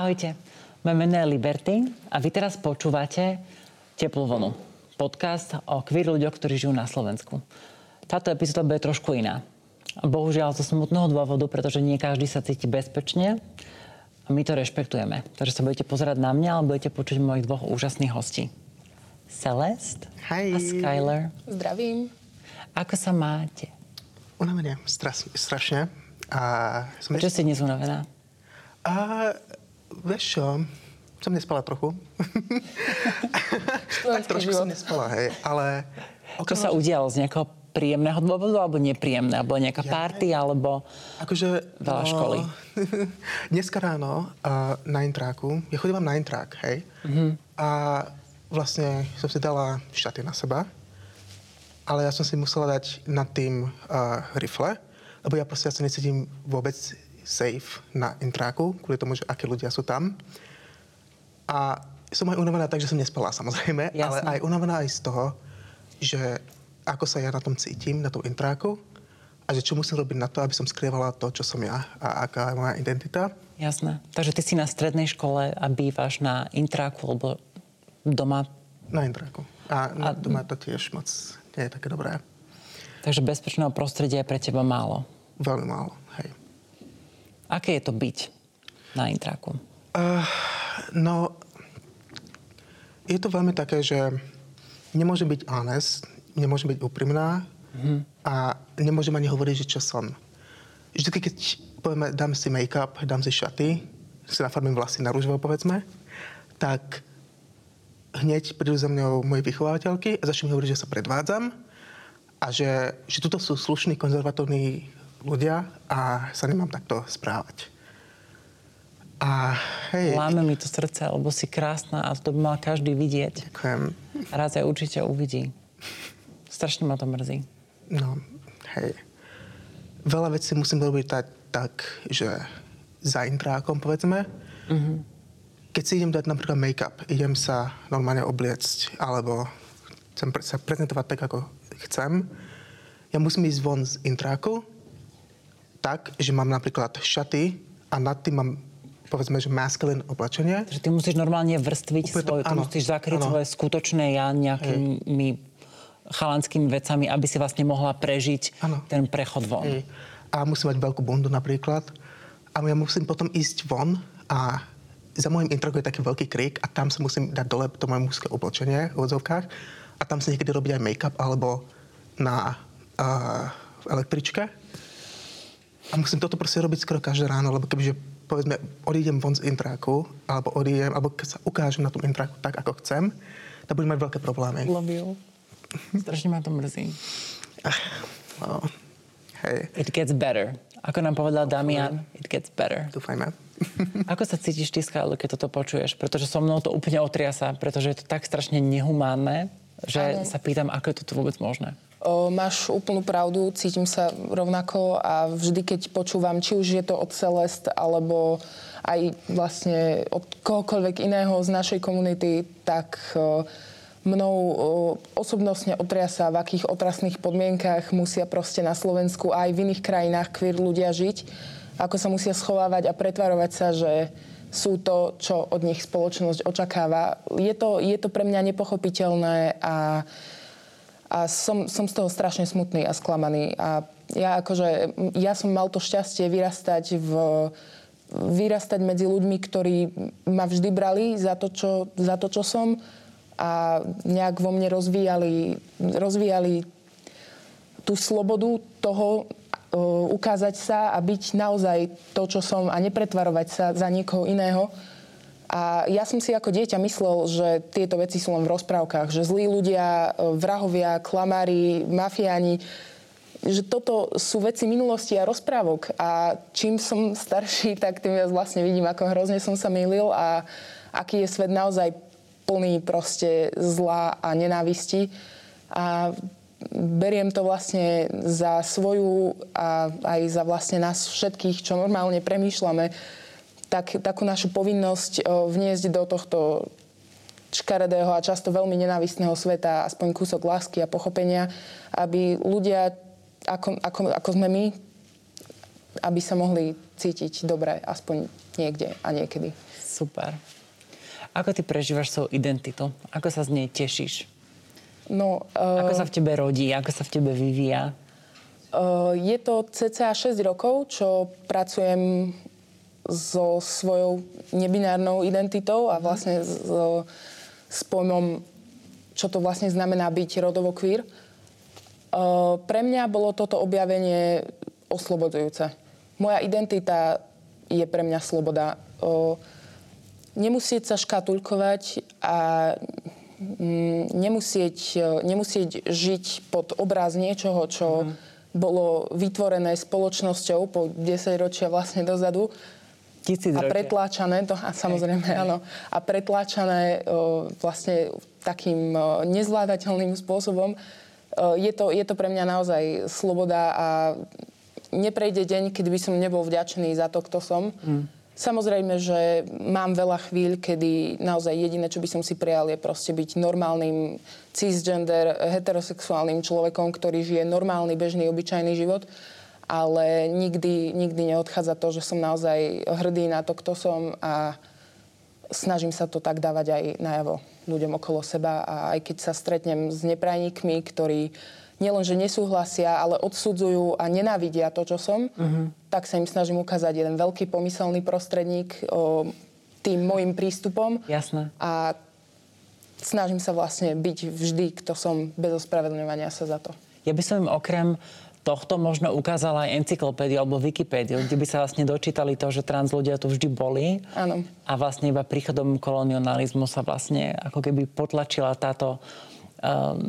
Ahojte, moje meno je Liberty a vy teraz počúvate Teplú vlnu. Podcast o queer ľuďoch, ktorí žijú na Slovensku. Táto epizóda bude trošku iná. Bohužiaľ zo smutného dôvodu, pretože nie každý sa cíti bezpečne a my to rešpektujeme. Takže sa budete pozerať na mňa, ale budete počuť mojich dvoch úžasných hostí. Celeste Hi. a Skyler. Zdravím. Ako sa máte? Unaveně, stras, strašně. A jsem Prečo si dnes unavená? A vieš čo, som nespala trochu. tak trošku som nespala, hej, ale... Čo sa udialo z nejakého príjemného dôvodu alebo nepríjemného? Alebo nejaká Ja- party alebo... Akože... Veľa školy. dneska ráno uh, na intráku, ja chodím na intrák, hej, mm-hmm. a vlastne som si dala šaty na seba, ale ja som si musela dať nad tým uh, rifle, lebo ja proste ja sa necítim vôbec safe na intráku, kvôli tomu, že aké ľudia sú tam. A som aj unavená tak, že som nespala samozrejme, Jasné. ale aj unavená aj z toho, že ako sa ja na tom cítim, na tom intráku a že čo musím robiť na to, aby som skrývala to, čo som ja a aká je moja identita. Jasné. Takže ty si na strednej škole a bývaš na intráku alebo doma. Na intráku. A, A- doma to tiež moc nie je také dobré. Takže bezpečného prostredia je pre teba málo. Veľmi málo. Aké je to byť na intráku? Uh, no, je to veľmi také, že nemôžem byť honest, nemôžem byť úprimná mm-hmm. a nemôžem ani hovoriť, že čo som. Vždy, keď povieme, dám si make-up, dám si šaty, si nafarbím vlasy na rúžovo, povedzme, tak hneď prídu za mňou moje vychovateľky a začnú hovoriť, že sa predvádzam a že, že tuto sú slušní, konzervatívni ľudia a sa nemám takto správať. A hej, Láme mi to srdce, lebo si krásna a to by mal každý vidieť. ďakujem. Raz aj určite uvidí. Strašne ma to mrzí. No, hej. Veľa vecí musím robiť tak, tak že za intrákom, povedzme. Mm-hmm. Keď si idem dať napríklad make-up, idem sa normálne obliecť, alebo chcem sa prezentovať tak, ako chcem, ja musím ísť von z intráku tak, že mám napríklad šaty a nad tým mám povedzme, že masculine oblečenie. Že ty musíš normálne vrstviť Úplne to- svoje, ty áno, musíš zakryť áno. svoje skutočné ja nejakými chalanskými vecami, aby si vlastne mohla prežiť Áno. ten prechod von. Hej. A musím mať veľkú bundu napríklad. A ja musím potom ísť von a za môjim intraku je taký veľký krík a tam sa musím dať dole to moje mužské oblečenie v odzovkách a tam sa niekedy robiť aj make-up alebo na uh, v električke. A musím toto proste robiť skoro každé ráno, lebo kebyže povedzme odídem von z intráku alebo odídem, alebo keď sa ukážem na tom intráku tak, ako chcem, tak budem mať veľké problémy. Love you. Strašne ma to mrzí. No, hej, It gets better. Ako nám povedal Damian, it gets better. dúfajme. Ako sa cítiš ty, Skylo, keď toto počuješ? Pretože so mnou to úplne otriasa, pretože je to tak strašne nehumánne, že Áno. sa pýtam, ako je to vôbec možné. O, máš úplnú pravdu, cítim sa rovnako a vždy, keď počúvam, či už je to od Celest, alebo aj vlastne od kohokoľvek iného z našej komunity, tak o, mnou o, osobnostne otriasa, v akých otrasných podmienkach musia proste na Slovensku a aj v iných krajinách queer ľudia žiť, ako sa musia schovávať a pretvarovať sa, že sú to, čo od nich spoločnosť očakáva. Je to, je to pre mňa nepochopiteľné a a som, som z toho strašne smutný a sklamaný. A ja akože, ja som mal to šťastie vyrastať v vyrastať medzi ľuďmi, ktorí ma vždy brali za to, čo, za to, čo som a nejak vo mne rozvíjali, rozvíjali tú slobodu toho o, ukázať sa a byť naozaj to, čo som a nepretvarovať sa za niekoho iného. A ja som si ako dieťa myslel, že tieto veci sú len v rozprávkach, že zlí ľudia, e, vrahovia, klamári, mafiáni, že toto sú veci minulosti a rozprávok. A čím som starší, tak tým viac vlastne vidím, ako hrozne som sa mýlil a aký je svet naozaj plný proste zla a nenávisti. A beriem to vlastne za svoju a aj za vlastne nás všetkých, čo normálne premýšľame, tak, takú našu povinnosť o, vniesť do tohto škaredého a často veľmi nenávistného sveta aspoň kúsok lásky a pochopenia, aby ľudia, ako, ako, ako sme my, aby sa mohli cítiť dobre aspoň niekde a niekedy. Super. Ako ty prežívaš svoju identitu? Ako sa z nej tešíš? No, uh, ako sa v tebe rodí? Ako sa v tebe vyvíja? Uh, je to cca 6 rokov, čo pracujem so svojou nebinárnou identitou a vlastne s, s pojmom, čo to vlastne znamená byť rodovo queer. Uh, pre mňa bolo toto objavenie oslobodzujúce. Moja identita je pre mňa sloboda. Uh, nemusieť sa škatulkovať a mm, nemusieť, nemusieť žiť pod obraz niečoho, čo mm. bolo vytvorené spoločnosťou po 10 ročia vlastne dozadu Tisíc a pretláčané, to, a samozrejme hej, áno, a pretláčané o, vlastne takým o, nezvládateľným spôsobom. O, je, to, je to pre mňa naozaj sloboda a neprejde deň, kedy by som nebol vďačný za to, kto som. Mm. Samozrejme, že mám veľa chvíľ, kedy naozaj jediné, čo by som si prijal, je proste byť normálnym cisgender, heterosexuálnym človekom, ktorý žije normálny, bežný, obyčajný život ale nikdy, nikdy neodchádza to, že som naozaj hrdý na to, kto som a snažím sa to tak dávať aj najavo ľuďom okolo seba a aj keď sa stretnem s neprajníkmi, ktorí nielenže nesúhlasia, ale odsudzujú a nenávidia to, čo som, uh-huh. tak sa im snažím ukázať jeden veľký pomyselný prostredník o, tým môjim prístupom. Jasné. A snažím sa vlastne byť vždy, kto som, bez ospravedlňovania sa za to. Ja by som im okrem tohto možno ukázala aj encyklopédiu alebo Wikipédiu, kde by sa vlastne dočítali to, že trans ľudia tu vždy boli. Áno. A vlastne iba príchodom kolonializmu sa vlastne ako keby potlačila táto um,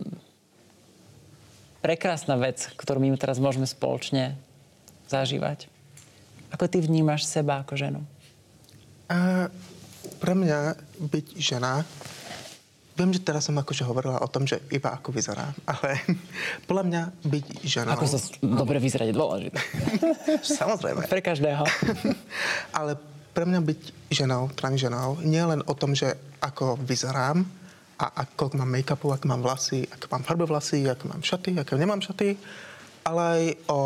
prekrásna vec, ktorú my teraz môžeme spoločne zažívať. Ako ty vnímaš seba ako ženu? A pre mňa byť žena Viem, že teraz som akože hovorila o tom, že iba ako vyzerá, ale podľa mňa byť ženou... Ako sa dobre vyzerať je dôležité. Samozrejme. Pre každého. ale pre mňa byť ženou, trans ženou, nie len o tom, že ako vyzerám a ako mám make-upu, ako mám vlasy, ako mám farbe vlasy, ako mám šaty, ako nemám šaty, ale aj o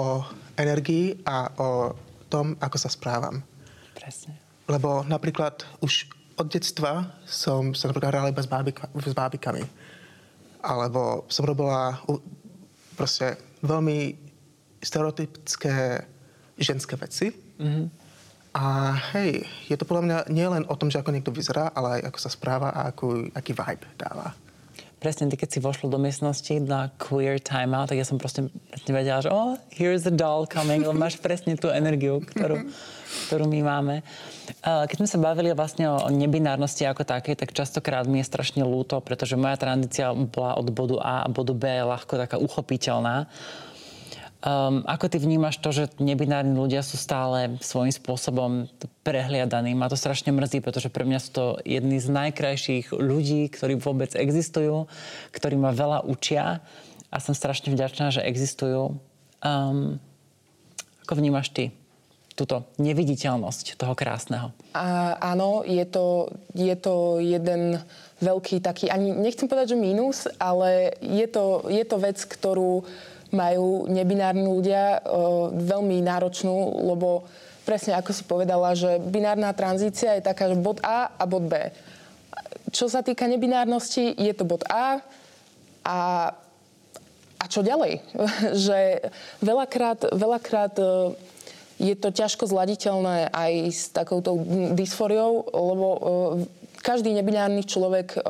energii a o tom, ako sa správam. Presne. Lebo napríklad už od detstva som sa napríklad hral iba s, bábika, s bábikami. Alebo som robila proste veľmi stereotypické ženské veci. Mm-hmm. A hej, je to podľa mňa nie len o tom, že ako niekto vyzerá, ale aj ako sa správa a akú, aký vibe dáva presne keď si vošlo do miestnosti na queer timeout, tak ja som proste presne vedela, že oh, here's the doll coming, lebo máš presne tú energiu, ktorú, ktorú my máme. Keď sme sa bavili vlastne o nebinárnosti ako také, tak častokrát mi je strašne lúto, pretože moja tradícia bola od bodu A a bodu B ľahko taká uchopiteľná. Um, ako ty vnímaš to, že nebinárni ľudia sú stále svojím spôsobom prehliadaní? Ma to strašne mrzí, pretože pre mňa sú to jedni z najkrajších ľudí, ktorí vôbec existujú, ktorí ma veľa učia a som strašne vďačná, že existujú. Um, ako vnímaš ty túto neviditeľnosť toho krásneho? A, áno, je to, je to jeden veľký taký, ani nechcem povedať, že mínus, ale je to, je to vec, ktorú majú nebinárni ľudia e, veľmi náročnú, lebo presne ako si povedala, že binárna tranzícia je taká, že bod A a bod B. Čo sa týka nebinárnosti, je to bod A a, a čo ďalej? že veľakrát, veľakrát e, je to ťažko zladiteľné aj s takouto dysforiou, lebo e, každý nebinárny človek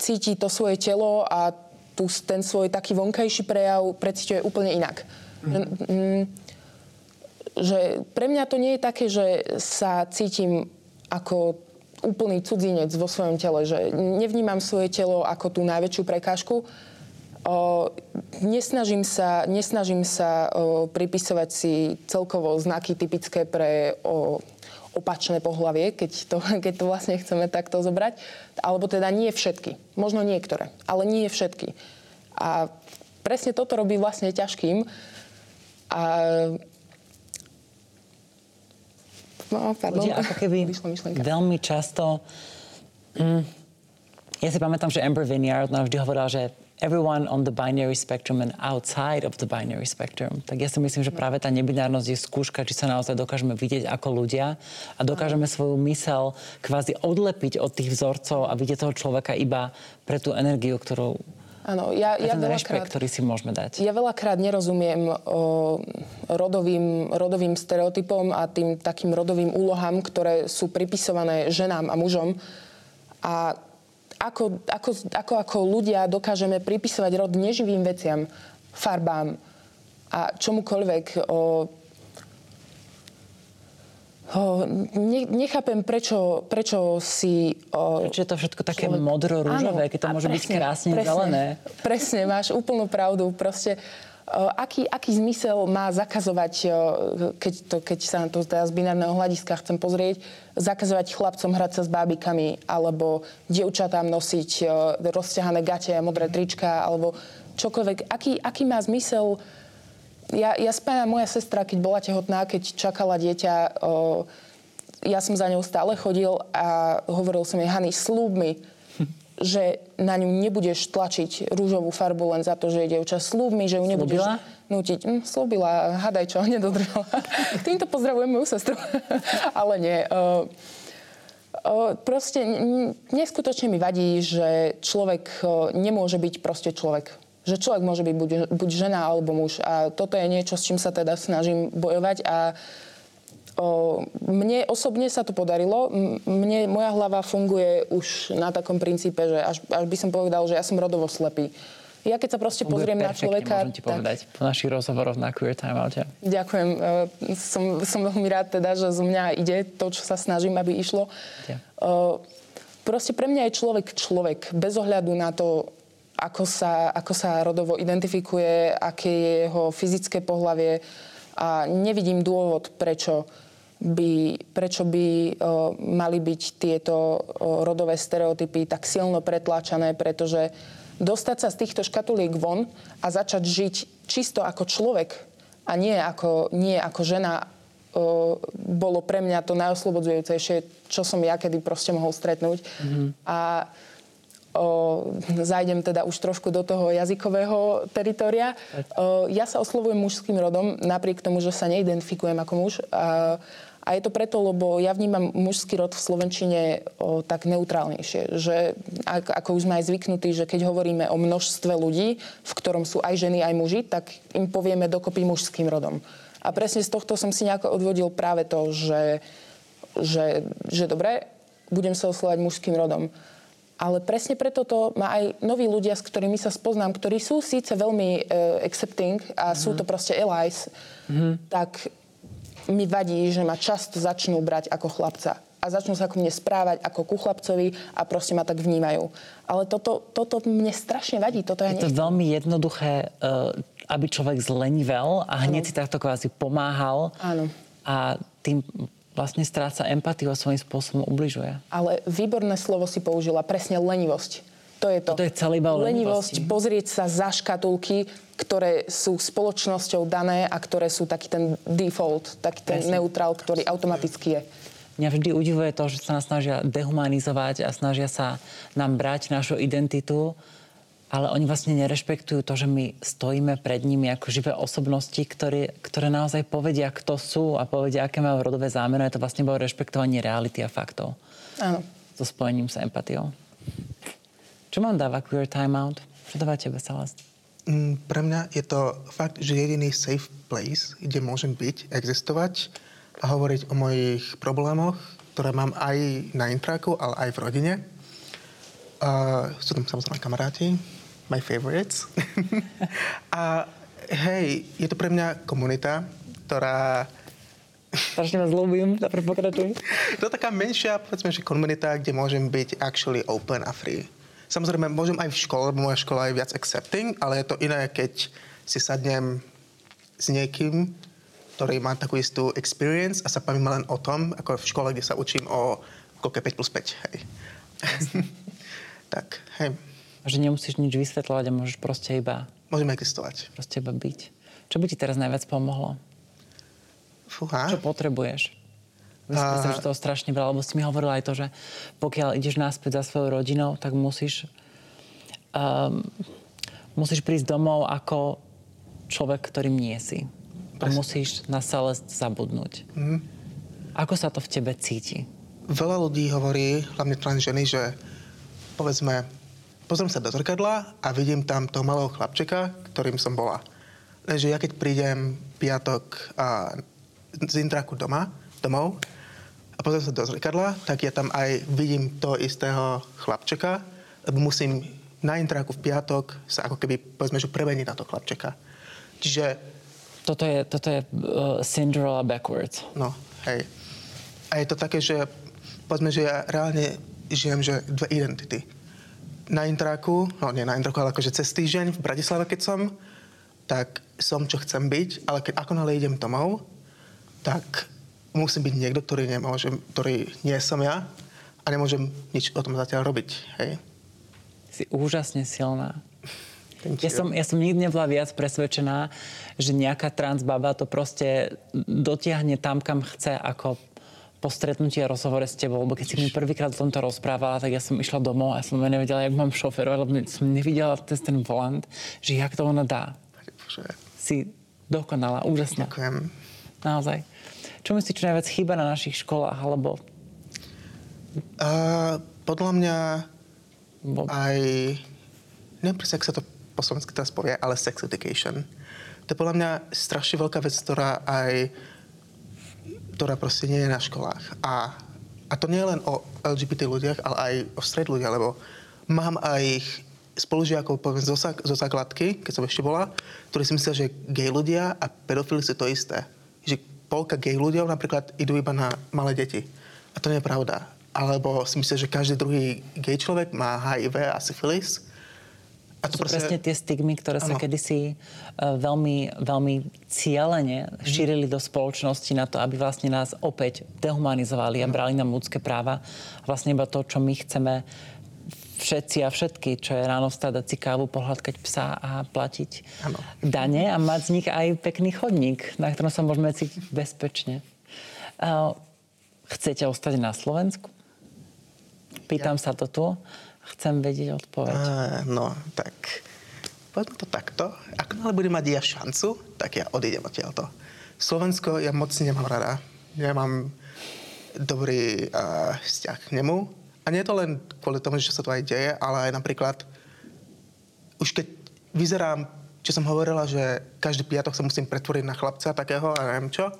cíti to svoje telo a tú, ten svoj taký vonkajší prejav precíťuje úplne inak. Mm. Že pre mňa to nie je také, že sa cítim ako úplný cudzinec vo svojom tele, že nevnímam svoje telo ako tú najväčšiu prekážku. O, nesnažím sa, nesnažím sa o, pripisovať si celkovo znaky typické pre o, opačné pohlavie, keď to, keď to vlastne chceme takto zobrať. Alebo teda nie všetky. Možno niektoré, ale nie všetky. A presne toto robí vlastne ťažkým. A No, pardon. Ľudia ako keby veľmi často mm, Ja si pamätám, že Amber Vineyard nám vždy hovorila, že everyone on the binary spectrum and outside of the binary spectrum. Tak ja si myslím, že práve tá nebinárnosť je skúška, či sa naozaj dokážeme vidieť ako ľudia a dokážeme svoju mysel kvázi odlepiť od tých vzorcov a vidieť toho človeka iba pre tú energiu, ktorú Áno, ja, ja ten rešpekt, ktorý si môžeme dať. Ja veľakrát nerozumiem o, rodovým, rodovým stereotypom a tým takým rodovým úlohám, ktoré sú pripisované ženám a mužom. A ako, ako, ako, ako ľudia dokážeme pripisovať rod neživým veciam, farbám a čomukoľvek. O, o, ne, nechápem, prečo, prečo si... O, prečo je to všetko také človek... modro-rúžové, keď to môže presne, byť krásne presne, zelené. Presne, máš úplnú pravdu. Proste aký, aký zmysel má zakazovať, keď, to, keď sa na to teda z binárneho hľadiska chcem pozrieť, zakazovať chlapcom hrať sa s bábikami, alebo dievčatám nosiť rozťahané gate a modré trička, alebo čokoľvek. Aký, aký má zmysel... Ja, ja spájam, moja sestra, keď bola tehotná, keď čakala dieťa, ja som za ňou stále chodil a hovoril som jej, Hany, slúb mi, že na ňu nebudeš tlačiť rúžovú farbu len za to, že je dievča. Slúb mi, že ju nebudeš slúbila? nútiť. Hm, slúbila, hadaj čo, nedodržala. Týmto pozdravujem moju sestru. Ale nie. Uh, uh, proste neskutočne mi vadí, že človek uh, nemôže byť proste človek. Že človek môže byť buď, buď žena alebo muž. A toto je niečo, s čím sa teda snažím bojovať. A uh, mne osobne sa to podarilo. Mne, moja hlava funguje už na takom princípe, že až, až by som povedal, že ja som rodovo slepý. Ja keď sa proste pozriem na človeka... Môžem ti povedať tak... po našich rozhovoroch na Queer Time Out. Ďakujem. E, som, som veľmi rád teda, že z mňa ide to, čo sa snažím, aby išlo. Yeah. Proste pre mňa je človek človek. Bez ohľadu na to, ako sa, ako sa rodovo identifikuje, aké je jeho fyzické pohlavie. A nevidím dôvod, prečo by, prečo by uh, mali byť tieto uh, rodové stereotypy tak silno pretláčané, pretože dostať sa z týchto škatuliek von a začať žiť čisto ako človek a nie ako, nie ako žena uh, bolo pre mňa to najoslobodzujúcejšie, čo som ja kedy proste mohol stretnúť. Mm-hmm. A o, zájdem teda už trošku do toho jazykového teritoria. O, ja sa oslovujem mužským rodom, napriek tomu, že sa neidentifikujem ako muž. A, a je to preto, lebo ja vnímam mužský rod v Slovenčine o, tak neutrálnejšie. Že, ako už sme aj zvyknutí, že keď hovoríme o množstve ľudí, v ktorom sú aj ženy, aj muži, tak im povieme dokopy mužským rodom. A presne z tohto som si nejako odvodil práve to, že, že, že dobre, budem sa oslovať mužským rodom. Ale presne preto to má aj noví ľudia, s ktorými sa spoznám, ktorí sú síce veľmi uh, accepting a mm-hmm. sú to proste allies, mm-hmm. tak mi vadí, že ma často začnú brať ako chlapca a začnú sa ku mne správať ako ku chlapcovi a proste ma tak vnímajú. Ale toto, toto mne strašne vadí. Toto ja je to veľmi jednoduché, eh, aby človek zlenivel a hneď ano. si takto kvázi pomáhal. Áno. A tým vlastne stráca empatiu a svojím spôsobom ubližuje. Ale výborné slovo si použila, presne lenivosť. To je to. To je celý lenivosť. lenivosť. Pozrieť sa za škatulky, ktoré sú spoločnosťou dané a ktoré sú taký ten default, taký ten Presne. neutrál, ktorý automaticky je. Mňa vždy udivuje to, že sa nás snažia dehumanizovať a snažia sa nám brať našu identitu, ale oni vlastne nerešpektujú to, že my stojíme pred nimi ako živé osobnosti, ktoré, ktoré naozaj povedia, kto sú a povedia, aké majú rodové zámery. Je to vlastne bolo rešpektovanie reality a faktov. Áno. So spojením sa empatiou. Čo mám dáva Queer Time Out? Čo dáva tebe, Celeste? Mm, pre mňa je to fakt, že jediný safe place, kde môžem byť, existovať a hovoriť o mojich problémoch, ktoré mám aj na intraku, ale aj v rodine. Uh, sú tam samozrejme kamaráti, my favorites. a hej, je to pre mňa komunita, ktorá Strašne vás ľúbim, dobre pokračuj. to je taká menšia, povedzme, že komunita, kde môžem byť actually open a free. Samozrejme, môžem aj v škole, lebo moja škola je viac accepting, ale je to iné, keď si sadnem s niekým, ktorý má takú istú experience a sa bavíme len o tom, ako v škole, kde sa učím o koľko 5 plus 5, hej. tak, hej. Že nemusíš nič vysvetľovať a môžeš proste iba... Môžeme existovať. Proste iba byť. Čo by ti teraz najviac pomohlo? Fúha. Čo potrebuješ? Myslím, že to je strašne veľa, lebo si mi hovorila aj to, že pokiaľ ideš naspäť za svojou rodinou, tak musíš um, musíš prísť domov ako človek, ktorým nie si. A musíš na celé zabudnúť. Mm. Ako sa to v tebe cíti? Veľa ľudí hovorí, hlavne trans ženy, že povedzme, pozriem sa do zrkadla a vidím tam toho malého chlapčeka, ktorým som bola. Takže ja keď prídem piatok a z intraku doma, domov a pozriem sa do zrkadla, tak ja tam aj vidím toho istého chlapčeka, lebo musím na intraku v piatok sa ako keby, povedzme, že premeniť na to chlapčeka. Čiže... Toto je, toto je uh, Cinderella backwards. No, hej. A je to také, že povedzme, že ja reálne žijem, že dve identity. Na intraku, no nie na intraku, ale akože cez týždeň v Bratislave, keď som, tak som, čo chcem byť, ale keď ako nále idem domov, tak musím byť niekto, ktorý, nemôže, ktorý nie som ja a nemôžem nič o tom zatiaľ robiť. Hej. Si úžasne silná. Ja som, ja som nikdy nebola viac presvedčená, že nejaká transbaba to proste dotiahne tam, kam chce, ako po stretnutí a rozhovore s tebou, lebo keď si mi prvýkrát o tomto rozprávala, tak ja som išla domov a som nevedela, jak mám šoferovať, lebo som nevidela ten, ten volant, že jak to ona dá. Si dokonala, úžasná. Ďakujem. Naozaj. Čo myslíš, čo najviac chýba na našich školách, alebo... Uh, podľa mňa Bo... aj... Neviem presne, ak sa to po slovensky teraz povie, ale sex education. To je podľa mňa strašne veľká vec, ktorá aj ktorá proste nie je na školách. A, a to nie je len o LGBT ľudiach, ale aj o stred ľudia, lebo mám aj spolužiakov, poviem, zo, zo základky, keď som ešte bola, ktorí si myslia, že gay ľudia a pedofili sú to isté. Polka gay ľudia napríklad idú iba na malé deti. A to nie je pravda. Alebo si myslia, že každý druhý gay človek má HIV a syfilis a to sú proste... presne tie stigmy, ktoré ano. sa kedysi uh, veľmi, veľmi cieľene mhm. šírili do spoločnosti na to, aby vlastne nás opäť dehumanizovali a brali nám ľudské práva. Vlastne iba to, čo my chceme všetci a všetky, čo je ráno vstať, dať si kávu, pohľadkať psa a platiť ano. dane a mať z nich aj pekný chodník, na ktorom sa môžeme cítiť bezpečne. Uh, chcete ostať na Slovensku? Pýtam ja. sa to tu. Chcem vedieť odpoveď. Uh, no, tak povedzme to takto. Ak ale budem mať ja šancu, tak ja odídem odtiaľto. Slovensko ja moc nemám rada. Nemám dobrý uh, vzťah k nemu. A nie je to len kvôli tomu, že sa to aj deje, ale aj napríklad už keď vyzerám, čo som hovorila, že každý piatok sa musím pretvoriť na chlapca takého a neviem čo,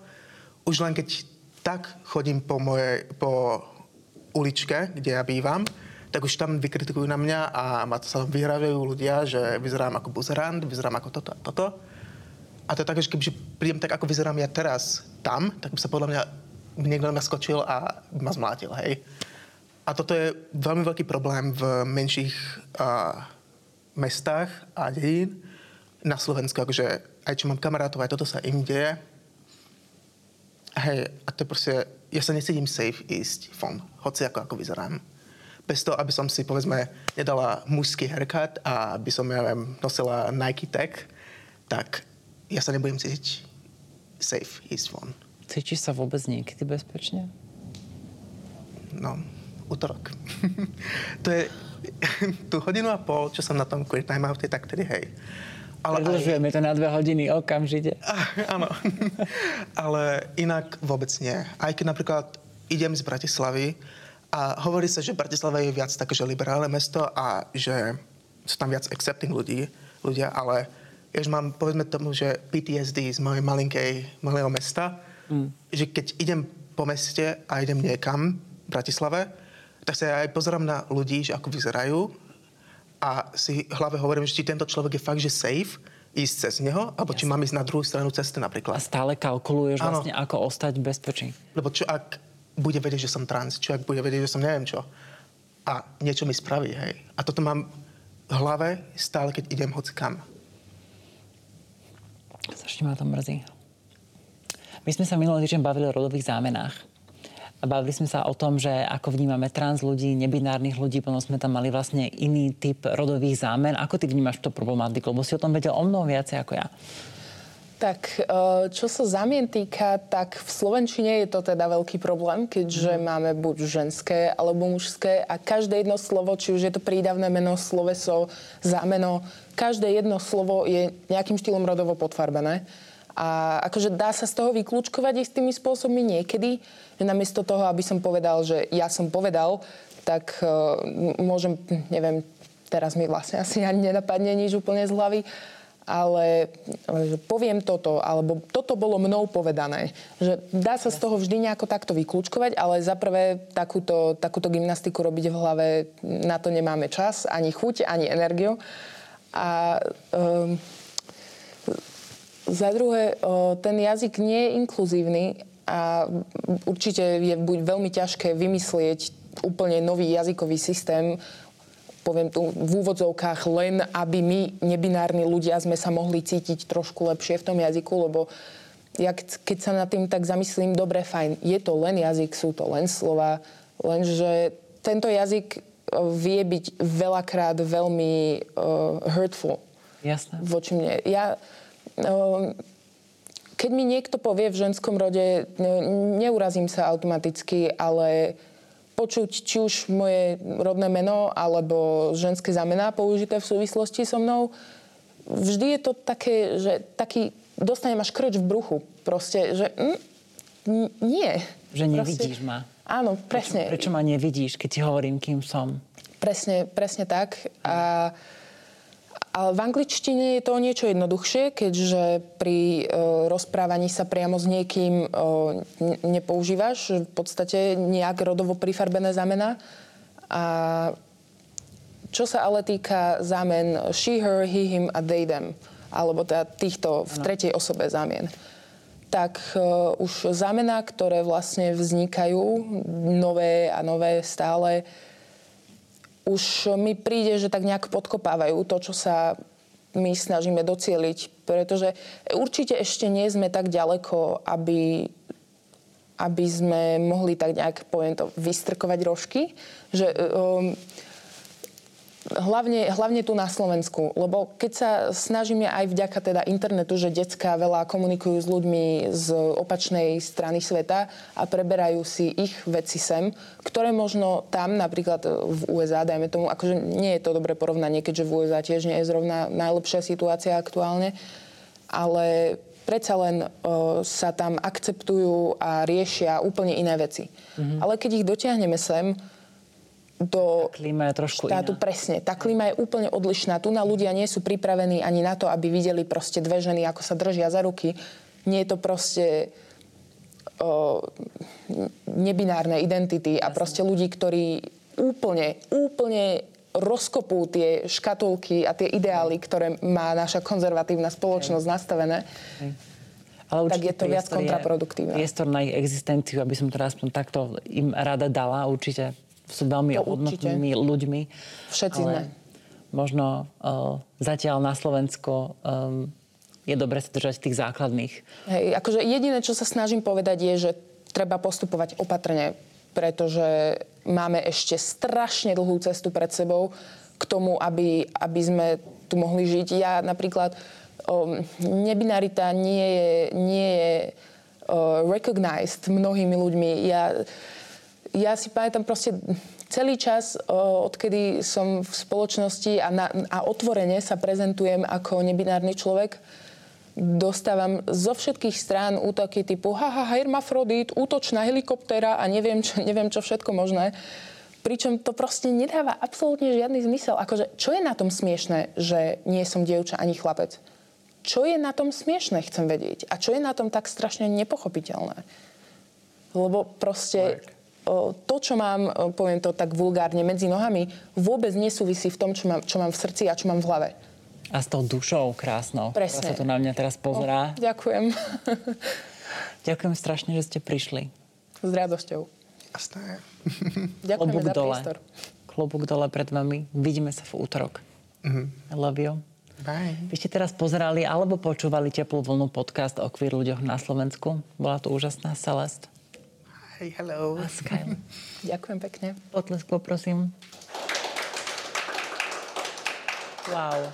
už len keď tak chodím po, mojej, po uličke, kde ja bývam, tak už tam vykritikujú na mňa a ma to sa vyhrávajú ľudia, že vyzerám ako buzerant, vyzerám ako toto a toto. A to je také, že kebyže prídem tak, ako vyzerám ja teraz tam, tak by sa podľa mňa niekto na mňa skočil a ma zmlátil, hej. A toto je veľmi veľký problém v menších uh, mestách a dedín na Slovensku, akože aj čo mám kamarátov, aj toto sa im deje. Hej, a to je proste, ja sa necítim safe ísť von, hoci ako, ako vyzerám bez toho, aby som si, povedzme, nedala mužský haircut a aby som, ja viem, nosila Nike tag, tak ja sa nebudem cítiť safe ísť von. Cítiš sa vôbec niekedy bezpečne? No, útorok. to je tú hodinu a pol, čo som na tom queer time oute, tak tedy hej. Ale Predlžujeme aj... to na dve hodiny okamžite. Áno. Ale inak vôbec nie. Aj keď napríklad idem z Bratislavy a hovorí sa, že Bratislava je viac také, že liberálne mesto a že sú tam viac accepting ľudí, ľudia, ale ja mám, povedzme tomu, že PTSD z mojej malinkej, malého mesta, mm. že keď idem po meste a idem niekam v Bratislave, tak sa ja aj pozerám na ľudí, že ako vyzerajú a si v hlave hovorím, že či tento človek je fakt, že safe, ísť cez neho, alebo Jasne. či mám ísť na druhú stranu cesty napríklad. A stále kalkuluješ ano. vlastne, ako ostať v bezpečí. Lebo čo ak bude vedieť, že som trans, ak bude vedieť, že som neviem čo. A niečo mi spraví, hej. A toto mám v hlave stále, keď idem hoci kam. Strašne ma to mrzí. My sme sa minulý týždeň bavili o rodových zámenách. A bavili sme sa o tom, že ako vnímame trans ľudí, nebinárnych ľudí, potom sme tam mali vlastne iný typ rodových zámen. Ako ty vnímaš to problematiku? Lebo si o tom vedel o mnoho viacej ako ja. Tak, e, čo sa zamien týka, tak v Slovenčine je to teda veľký problém, keďže mm. máme buď ženské alebo mužské a každé jedno slovo, či už je to prídavné meno, sloveso, zámeno, každé jedno slovo je nejakým štýlom rodovo potvarbené. A akože dá sa z toho vyklúčkovať istými spôsobmi niekedy, že namiesto toho, aby som povedal, že ja som povedal, tak uh, môžem, neviem, teraz mi vlastne asi ani nenapadne nič úplne z hlavy, ale že poviem toto, alebo toto bolo mnou povedané. Že dá sa z toho vždy nejako takto vyklúčkovať, ale za takúto, takúto gymnastiku robiť v hlave, na to nemáme čas, ani chuť, ani energiu. A um, za druhé, ten jazyk nie je inkluzívny a určite je buď veľmi ťažké vymyslieť úplne nový jazykový systém, poviem tu v úvodzovkách, len aby my, nebinárni ľudia, sme sa mohli cítiť trošku lepšie v tom jazyku, lebo ja keď sa nad tým tak zamyslím, dobre, fajn, je to len jazyk, sú to len slova, lenže tento jazyk e, vie byť veľakrát veľmi uh, hurtful. Jasné. Voči mne. Ja, keď mi niekto povie v ženskom rode, neurazím sa automaticky, ale počuť či už moje rodné meno alebo ženské zamená použité v súvislosti so mnou, vždy je to také, že taký, dostanem až krč v bruchu. Proste, že mm, nie. Že nevidíš Proste, ma. Áno, presne. Prečo, prečo ma nevidíš, keď ti hovorím, kým som? Presne, presne tak. A ale v angličtine je to niečo jednoduchšie, keďže pri e, rozprávaní sa priamo s niekým e, nepoužívaš v podstate nejak rodovo prifarbené zamena. A čo sa ale týka zámen she, her, he, him a they, them, alebo teda týchto v tretej osobe zámien, tak uh, už zámená, ktoré vlastne vznikajú, nové a nové stále, už mi príde, že tak nejak podkopávajú to, čo sa my snažíme docieliť. Pretože určite ešte nie sme tak ďaleko, aby, aby sme mohli tak nejak, poviem to, vystrkovať rožky. Že, um, Hlavne, hlavne tu na Slovensku, lebo keď sa snažíme aj vďaka teda internetu, že detská veľa komunikujú s ľuďmi z opačnej strany sveta a preberajú si ich veci sem, ktoré možno tam, napríklad v USA, dajme tomu, akože nie je to dobré porovnanie, keďže v USA tiež nie je zrovna najlepšia situácia aktuálne, ale predsa len o, sa tam akceptujú a riešia úplne iné veci. Mm-hmm. Ale keď ich dotiahneme sem, do tá klíma je trošku štátu. Iná. Presne. Tá klíma je úplne odlišná. Tu na ľudia nie sú pripravení ani na to, aby videli proste dve ženy, ako sa držia za ruky. Nie je to proste o, nebinárne identity a proste ľudí, ktorí úplne, úplne rozkopú tie škatulky a tie ideály, ktoré má naša konzervatívna spoločnosť Hej. nastavené. Hej. Ale tak je to viac kontraproduktívne. Priestor na ich existenciu, aby som to aspoň takto im rada dala, určite sú veľmi to hodnotnými určite. ľuďmi. Všetci sme. Možno uh, zatiaľ na Slovensko um, je dobre sa držať tých základných. Hej, akože jediné, čo sa snažím povedať, je, že treba postupovať opatrne, pretože máme ešte strašne dlhú cestu pred sebou k tomu, aby, aby sme tu mohli žiť. Ja napríklad, um, nebinarita nie je, nie je uh, recognized mnohými ľuďmi. Ja ja si pamätám proste celý čas, odkedy som v spoločnosti a, na, a otvorene sa prezentujem ako nebinárny človek, dostávam zo všetkých strán útoky typu haha, hermafrodit, útočná helikoptéra a neviem čo, neviem čo všetko možné. Pričom to proste nedáva absolútne žiadny zmysel. Akože, čo je na tom smiešne, že nie som dievča ani chlapec? Čo je na tom smiešne, chcem vedieť. A čo je na tom tak strašne nepochopiteľné? Lebo proste... Like to, čo mám, poviem to tak vulgárne, medzi nohami, vôbec nesúvisí v tom, čo mám, čo mám v srdci a čo mám v hlave. A s tou dušou krásnou, Presne. ktorá sa tu na mňa teraz pozerá. O, ďakujem. ďakujem strašne, že ste prišli. S radosťou. Jasné. Ďakujem Klobúk za dole. priestor. Klobúk dole pred vami. Vidíme sa v útorok. Mm-hmm. I love you. Bye. Vy ste teraz pozerali alebo počúvali Teplú vlnu podcast o queer ľuďoch na Slovensku. Bola to úžasná Celest. Hey, hello. A Skyla. Ďakujem pekne. Potlesk poprosím. Wow.